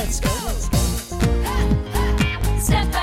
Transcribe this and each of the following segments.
let's go. Step at a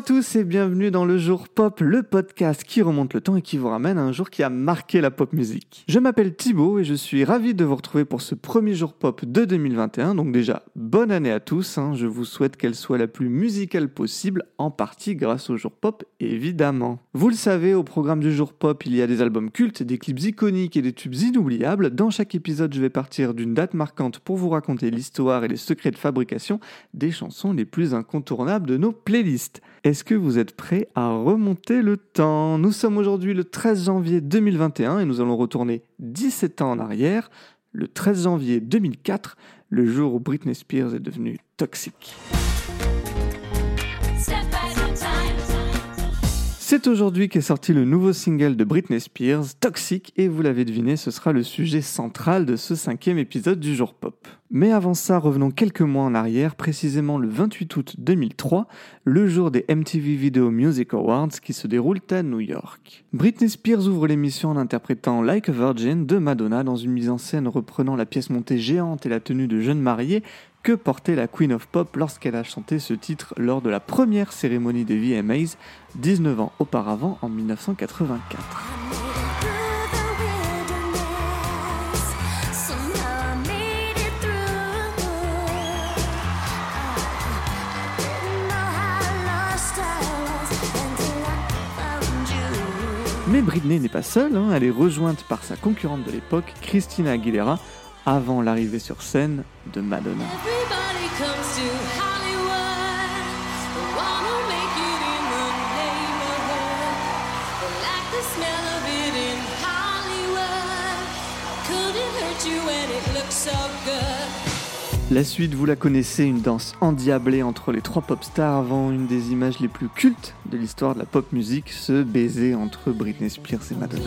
à tous et bienvenue dans le jour pop, le podcast qui remonte le temps et qui vous ramène à un jour qui a marqué la pop musique. Je m'appelle Thibaut et je suis ravi de vous retrouver pour ce premier jour pop de 2021. Donc déjà, bonne année à tous. hein. Je vous souhaite qu'elle soit la plus musicale possible, en partie grâce au jour pop évidemment. Vous le savez, au programme du jour pop, il y a des albums cultes, des clips iconiques et des tubes inoubliables. Dans chaque épisode, je vais partir d'une date marquante pour vous raconter l'histoire et les secrets de fabrication des chansons les plus incontournables de nos playlists. Est-ce que vous êtes prêts à remonter le temps? Nous sommes aujourd'hui le 13 janvier 2021 et nous allons retourner 17 ans en arrière, le 13 janvier 2004, le jour où Britney Spears est devenue toxique. C'est aujourd'hui qu'est sorti le nouveau single de Britney Spears, Toxic, et vous l'avez deviné, ce sera le sujet central de ce cinquième épisode du jour pop. Mais avant ça, revenons quelques mois en arrière, précisément le 28 août 2003, le jour des MTV Video Music Awards qui se déroulent à New York. Britney Spears ouvre l'émission en interprétant Like a Virgin de Madonna dans une mise en scène reprenant la pièce montée géante et la tenue de jeune mariée que portait la Queen of Pop lorsqu'elle a chanté ce titre lors de la première cérémonie des VMAs 19 ans auparavant en 1984. Mais Britney n'est pas seule, hein, elle est rejointe par sa concurrente de l'époque, Christina Aguilera, avant l'arrivée sur scène de Madonna. La suite, vous la connaissez, une danse endiablée entre les trois pop stars avant une des images les plus cultes de l'histoire de la pop musique, ce baiser entre Britney Spears et Madonna.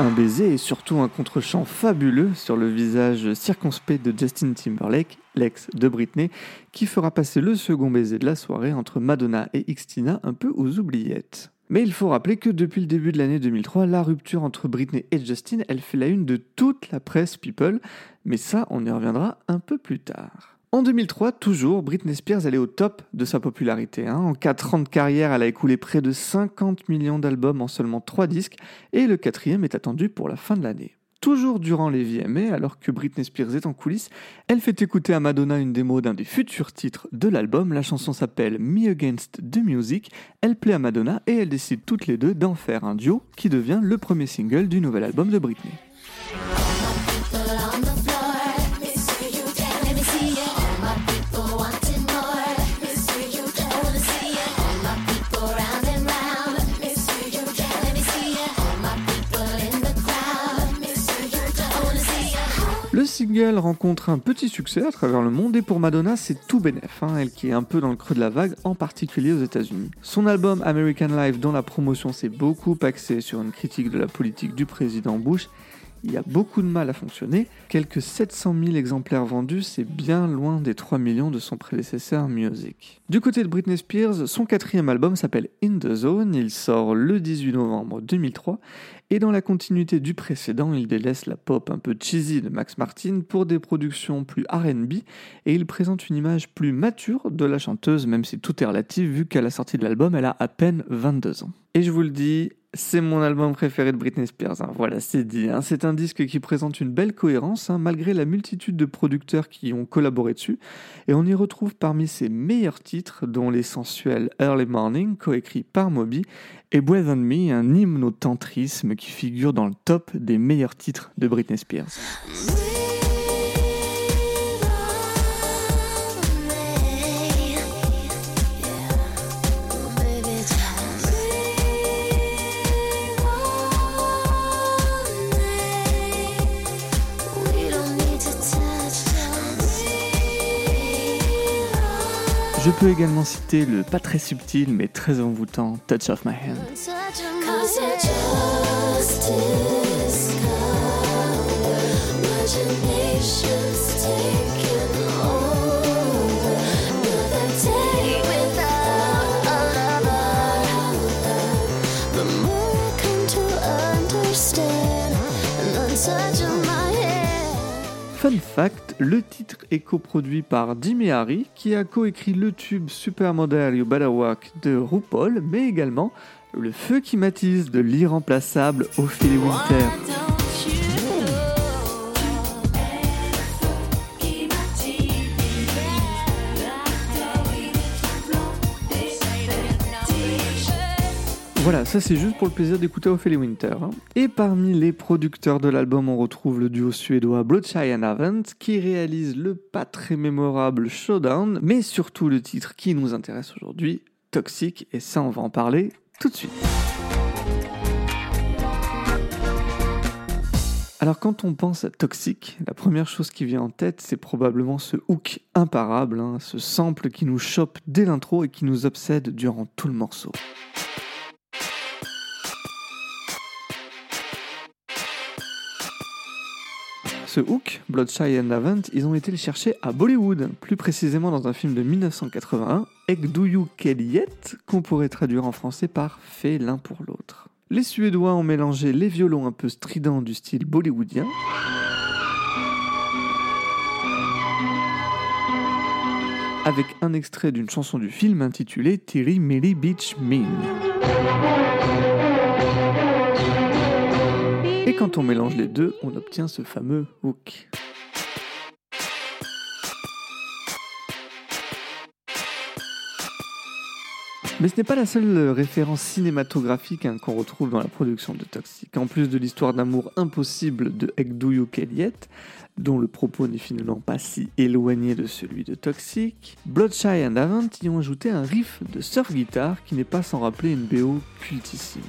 Un baiser et surtout un contre-champ fabuleux sur le visage circonspect de Justin Timberlake, l'ex de Britney, qui fera passer le second baiser de la soirée entre Madonna et Xtina un peu aux oubliettes. Mais il faut rappeler que depuis le début de l'année 2003, la rupture entre Britney et Justin, elle fait la une de toute la presse people, mais ça, on y reviendra un peu plus tard. En 2003, toujours, Britney Spears, est au top de sa popularité. hein. En 4 ans de carrière, elle a écoulé près de 50 millions d'albums en seulement 3 disques, et le quatrième est attendu pour la fin de l'année. Toujours durant les alors que Britney Spears est en coulisses, elle fait écouter à Madonna une démo d'un des futurs titres de l'album. La chanson s'appelle Me Against the Music. Elle plaît à Madonna et elles décident toutes les deux d'en faire un duo qui devient le premier single du nouvel album de Britney. Single rencontre un petit succès à travers le monde et pour Madonna c'est tout bénef, hein, elle qui est un peu dans le creux de la vague, en particulier aux États-Unis. Son album American Life, dont la promotion s'est beaucoup axée sur une critique de la politique du président Bush, il y a beaucoup de mal à fonctionner. Quelques 700 000 exemplaires vendus, c'est bien loin des 3 millions de son prédécesseur Music. Du côté de Britney Spears, son quatrième album s'appelle In the Zone, il sort le 18 novembre 2003, et dans la continuité du précédent, il délaisse la pop un peu cheesy de Max Martin pour des productions plus RB, et il présente une image plus mature de la chanteuse, même si tout est relatif, vu qu'à la sortie de l'album, elle a à peine 22 ans. Et je vous le dis, c'est mon album préféré de Britney Spears. hein. Voilà, c'est dit. hein. C'est un disque qui présente une belle cohérence, hein, malgré la multitude de producteurs qui ont collaboré dessus. Et on y retrouve parmi ses meilleurs titres, dont les sensuels Early Morning, coécrit par Moby, et Breathe on Me, un hymne au tantrisme qui figure dans le top des meilleurs titres de Britney Spears. Je peux également citer le pas très subtil mais très envoûtant Touch of My Hand. Fun fact, le titre est coproduit par Jimmy Harry, qui a coécrit le tube Supermodel You Better de RuPaul, mais également Le feu qui m'attise de l'irremplaçable Ophélie Winter. Voilà, ça c'est juste pour le plaisir d'écouter Ophélie Winter. hein. Et parmi les producteurs de l'album, on retrouve le duo suédois Bloodshy and Avant, qui réalise le pas très mémorable Showdown, mais surtout le titre qui nous intéresse aujourd'hui, Toxic, et ça on va en parler tout de suite. Alors quand on pense à Toxic, la première chose qui vient en tête, c'est probablement ce hook imparable, hein, ce sample qui nous chope dès l'intro et qui nous obsède durant tout le morceau. Ce hook, Bloodshy and Avant, ils ont été le chercher à Bollywood, plus précisément dans un film de 1981, Ek Do You Kellyet, qu'on pourrait traduire en français par Fait l'un pour l'autre. Les Suédois ont mélangé les violons un peu stridents du style bollywoodien avec un extrait d'une chanson du film intitulée Tiri Meri Beach Mean. Quand on mélange les deux, on obtient ce fameux hook. Mais ce n'est pas la seule référence cinématographique hein, qu'on retrouve dans la production de Toxic. En plus de l'histoire d'amour impossible de Ekduyu Kellyet, dont le propos n'est finalement pas si éloigné de celui de Toxic, Bloodshy and Avant y ont ajouté un riff de surf guitare qui n'est pas sans rappeler une BO cultissime.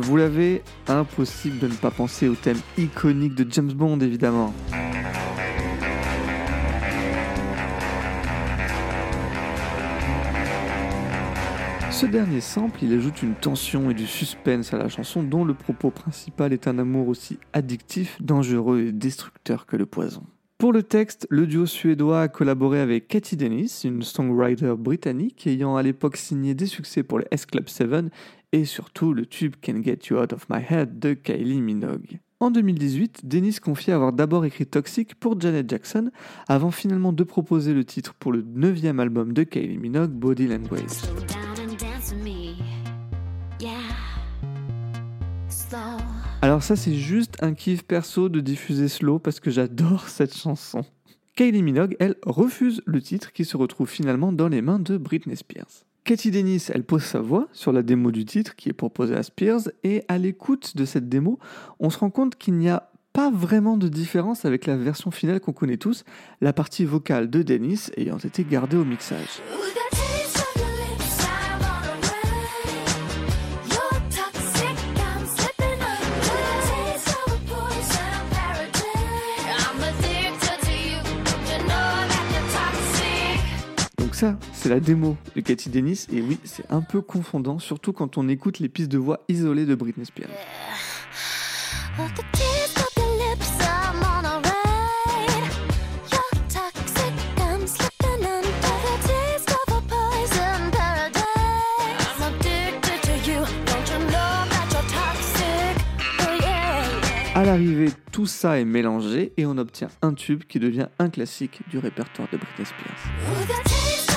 Vous l'avez, impossible de ne pas penser au thème iconique de James Bond évidemment. Ce dernier sample, il ajoute une tension et du suspense à la chanson dont le propos principal est un amour aussi addictif, dangereux et destructeur que le poison. Pour le texte, le duo suédois a collaboré avec Katie Dennis, une songwriter britannique ayant à l'époque signé des succès pour les S Club 7 et surtout le tube Can Get You Out of My Head de Kylie Minogue. En 2018, Dennis confie avoir d'abord écrit Toxic pour Janet Jackson, avant finalement de proposer le titre pour le neuvième album de Kylie Minogue, Body Language. Alors ça c'est juste un kiff perso de diffuser slow parce que j'adore cette chanson. Kylie Minogue, elle, refuse le titre qui se retrouve finalement dans les mains de Britney Spears. Katie Dennis, elle pose sa voix sur la démo du titre qui est proposée à Spears et à l'écoute de cette démo, on se rend compte qu'il n'y a pas vraiment de différence avec la version finale qu'on connaît tous, la partie vocale de Dennis ayant été gardée au mixage. Ça, c'est la démo de Katie Dennis et oui, c'est un peu confondant, surtout quand on écoute les pistes de voix isolées de Britney Spears. Oh. À l'arrivée, tout ça est mélangé et on obtient un tube qui devient un classique du répertoire de Britney Spears.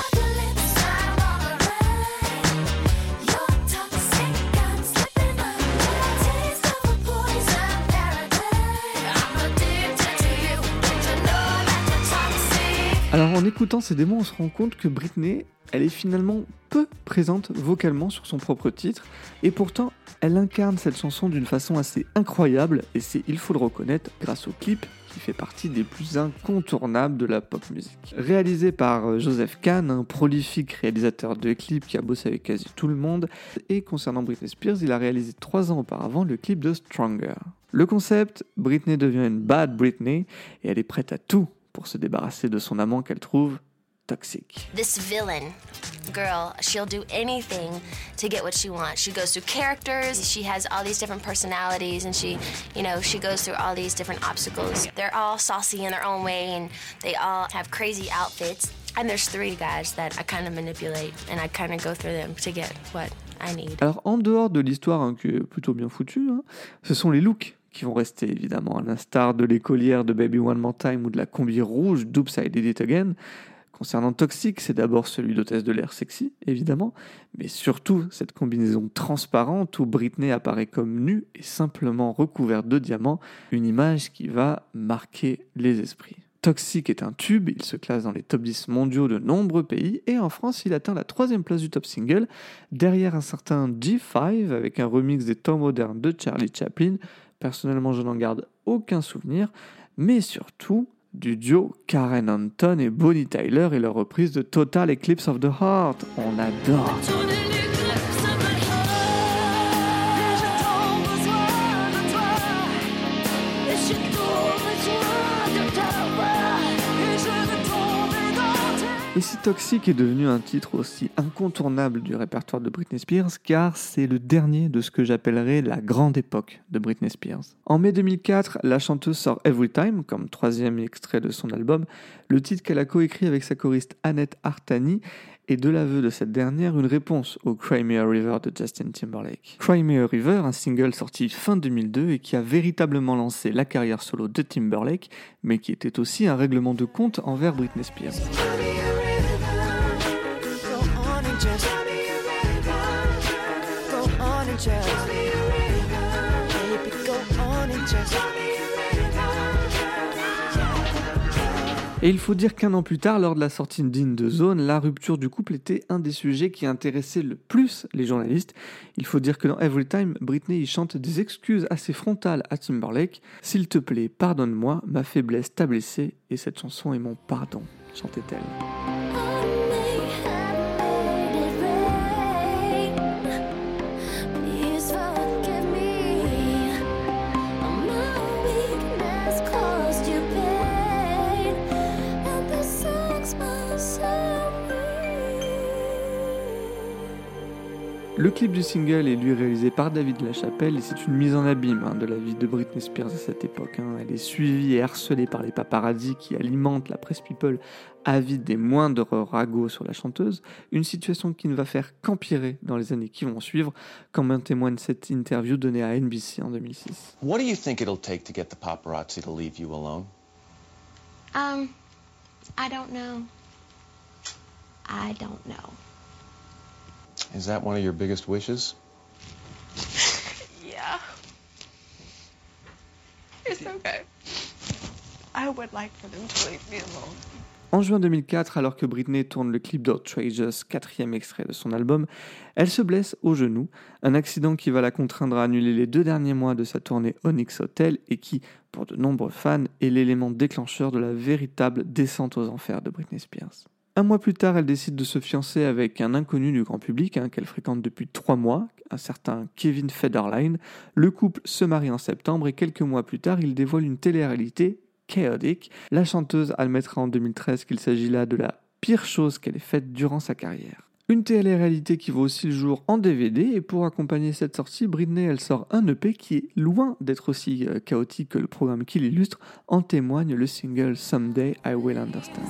En écoutant ces démos, on se rend compte que Britney, elle est finalement peu présente vocalement sur son propre titre et pourtant elle incarne cette chanson d'une façon assez incroyable et c'est, il faut le reconnaître, grâce au clip qui fait partie des plus incontournables de la pop musique. Réalisé par euh, Joseph Kahn, un prolifique réalisateur de clips qui a bossé avec quasi tout le monde, et concernant Britney Spears, il a réalisé trois ans auparavant le clip de Stronger. Le concept, Britney devient une bad Britney et elle est prête à tout pour se débarrasser de son amant qu'elle trouve toxique. this villain girl she'll do anything to get what she wants she goes through characters she has all these different personalities and she you know she goes through all these different obstacles they're all saucy in their own way and they all have crazy outfits And there's three guys that I kind of manipulate, and I kind of go through them to get what I need. Alors, en dehors de l'histoire hein, qui est plutôt bien foutue, hein, ce sont les looks qui vont rester évidemment, à l'instar de l'écolière de Baby One More Time ou de la combi rouge d'Oops I Did It Again. Concernant Toxic, c'est d'abord celui d'hôtesse de l'air sexy, évidemment, mais surtout cette combinaison transparente où Britney apparaît comme nue et simplement recouverte de diamants, une image qui va marquer les esprits. Toxic est un tube, il se classe dans les top 10 mondiaux de nombreux pays et en France il atteint la troisième place du top single, derrière un certain G5 avec un remix des temps modernes de Charlie Chaplin. Personnellement je n'en garde aucun souvenir, mais surtout du duo Karen Anton et Bonnie Tyler et leur reprise de Total Eclipse of the Heart. On adore. Et si Toxic est devenu un titre aussi incontournable du répertoire de Britney Spears, car c'est le dernier de ce que j'appellerais la grande époque de Britney Spears. En mai 2004, la chanteuse sort Every Time, comme troisième extrait de son album, le titre qu'elle a coécrit avec sa choriste Annette Artani, et de l'aveu de cette dernière, une réponse au Cry Me a River de Justin Timberlake. Cry Me a River, un single sorti fin 2002 et qui a véritablement lancé la carrière solo de Timberlake, mais qui était aussi un règlement de compte envers Britney Spears. Et il faut dire qu'un an plus tard, lors de la sortie d'In de Zone, la rupture du couple était un des sujets qui intéressait le plus les journalistes. Il faut dire que dans Every Time, Britney y chante des excuses assez frontales à Timberlake. S'il te plaît, pardonne-moi, ma faiblesse t'a blessé et cette chanson est mon pardon, chantait-elle. Le clip du single est lui réalisé par David Lachapelle et c'est une mise en abîme hein, de la vie de Britney Spears à cette époque. hein. Elle est suivie et harcelée par les paparazzis qui alimentent la presse people avide des moindres ragots sur la chanteuse, une situation qui ne va faire qu'empirer dans les années qui vont suivre, comme en témoigne cette interview donnée à NBC en 2006. What do you think it'll take to get the paparazzi to leave you alone? Um, I don't know. I don't know. Is that one of your biggest wishes? Yeah. It's okay. I would like for them to leave me alone. En juin 2004, alors que Britney tourne le clip d'Outrageous, quatrième extrait de son album, elle se blesse au genou, un accident qui va la contraindre à annuler les deux derniers mois de sa tournée Onyx Hotel et qui, pour de nombreux fans, est l'élément déclencheur de la véritable descente aux enfers de Britney Spears. Un mois plus tard, elle décide de se fiancer avec un inconnu du grand public hein, qu'elle fréquente depuis trois mois, un certain Kevin Federline. Le couple se marie en septembre et quelques mois plus tard, il dévoile une télé-réalité Chaotic. La chanteuse admettra en 2013 qu'il s'agit là de la pire chose qu'elle ait faite durant sa carrière. Une télé-réalité qui voit aussi le jour en DVD et pour accompagner cette sortie, Britney elle sort un EP qui est loin d'être aussi euh, chaotique que le programme qui l'illustre, en témoigne le single Someday I Will Understand.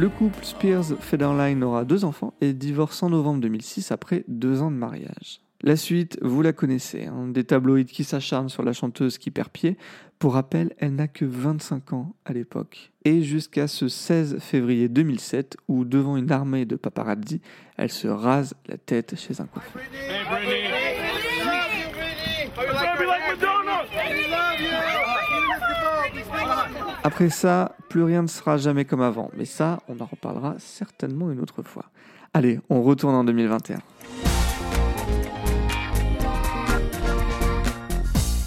Le couple Spears-Federline aura deux enfants et divorce en novembre 2006 après deux ans de mariage. La suite, vous la connaissez, hein, des tabloïds qui s'acharnent sur la chanteuse qui perd pied. Pour rappel, elle n'a que 25 ans à l'époque. Et jusqu'à ce 16 février 2007, où devant une armée de paparazzi, elle se rase la tête chez un coiffeur. Après ça, plus rien ne sera jamais comme avant, mais ça, on en reparlera certainement une autre fois. Allez, on retourne en 2021.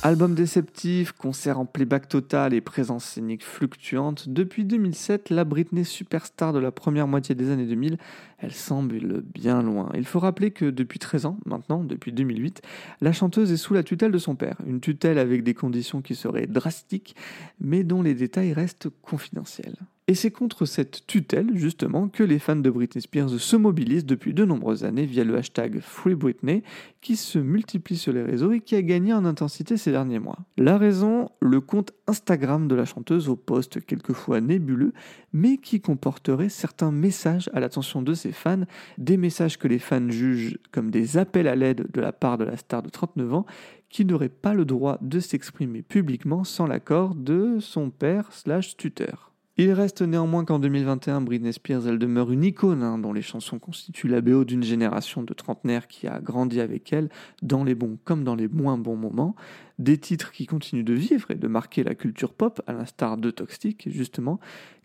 Album déceptif, concert en playback total et présence scénique fluctuante, depuis 2007, la Britney superstar de la première moitié des années 2000, elle semble bien loin. Il faut rappeler que depuis 13 ans, maintenant, depuis 2008, la chanteuse est sous la tutelle de son père, une tutelle avec des conditions qui seraient drastiques, mais dont les détails restent confidentiels. Et c'est contre cette tutelle, justement, que les fans de Britney Spears se mobilisent depuis de nombreuses années via le hashtag Free Britney, qui se multiplie sur les réseaux et qui a gagné en intensité ces derniers mois. La raison, le compte Instagram de la chanteuse au poste quelquefois nébuleux, mais qui comporterait certains messages à l'attention de ses fans, des messages que les fans jugent comme des appels à l'aide de la part de la star de 39 ans, qui n'aurait pas le droit de s'exprimer publiquement sans l'accord de son père slash tuteur. Il reste néanmoins qu'en 2021, Britney Spears, elle demeure une icône hein, dont les chansons constituent la d'une génération de trentenaires qui a grandi avec elle, dans les bons comme dans les moins bons moments. Des titres qui continuent de vivre et de marquer la culture pop, à l'instar de Toxic, justement,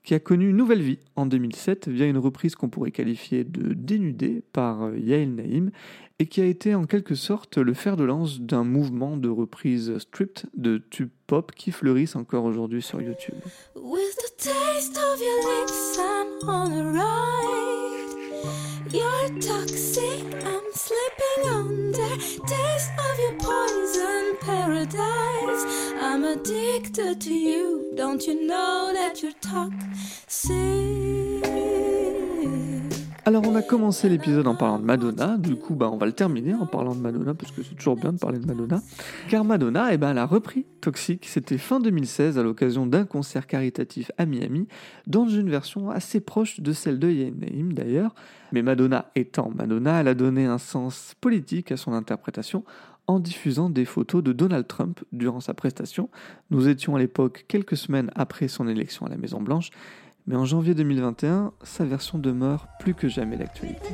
qui a connu une nouvelle vie en 2007 via une reprise qu'on pourrait qualifier de dénudée par euh, Yael Naïm et qui a été en quelque sorte le fer de lance d'un mouvement de reprise stripped de tube pop qui fleurissent encore aujourd'hui sur YouTube. With the taste of your on. You're toxic. Taste of your poison paradise. I'm addicted to you. Don't you know that you're toxic? Alors on a commencé l'épisode en parlant de Madonna, du coup bah, on va le terminer en parlant de Madonna, parce que c'est toujours bien de parler de Madonna. Car Madonna, eh ben, elle a repris Toxic, c'était fin 2016 à l'occasion d'un concert caritatif à Miami, dans une version assez proche de celle de Yael Naïm d'ailleurs. Mais Madonna étant Madonna, elle a donné un sens politique à son interprétation en diffusant des photos de Donald Trump durant sa prestation. Nous étions à l'époque quelques semaines après son élection à la Maison Blanche, mais en janvier 2021, sa version demeure plus que jamais d'actualité.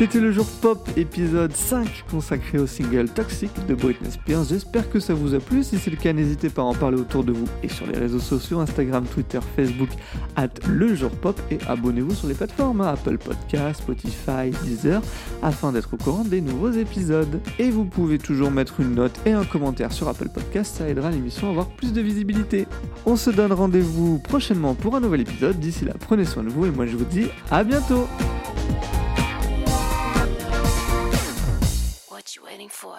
C'était le jour pop épisode 5 consacré au single Toxic de Britney Spears. J'espère que ça vous a plu. Si c'est le cas, n'hésitez pas à en parler autour de vous et sur les réseaux sociaux Instagram, Twitter, Facebook, at le jour pop et abonnez-vous sur les plateformes Apple Podcasts, Spotify, Deezer afin d'être au courant des nouveaux épisodes. Et vous pouvez toujours mettre une note et un commentaire sur Apple Podcasts, ça aidera l'émission à avoir plus de visibilité. On se donne rendez-vous prochainement pour un nouvel épisode. D'ici là, prenez soin de vous et moi je vous dis à bientôt. You waiting for?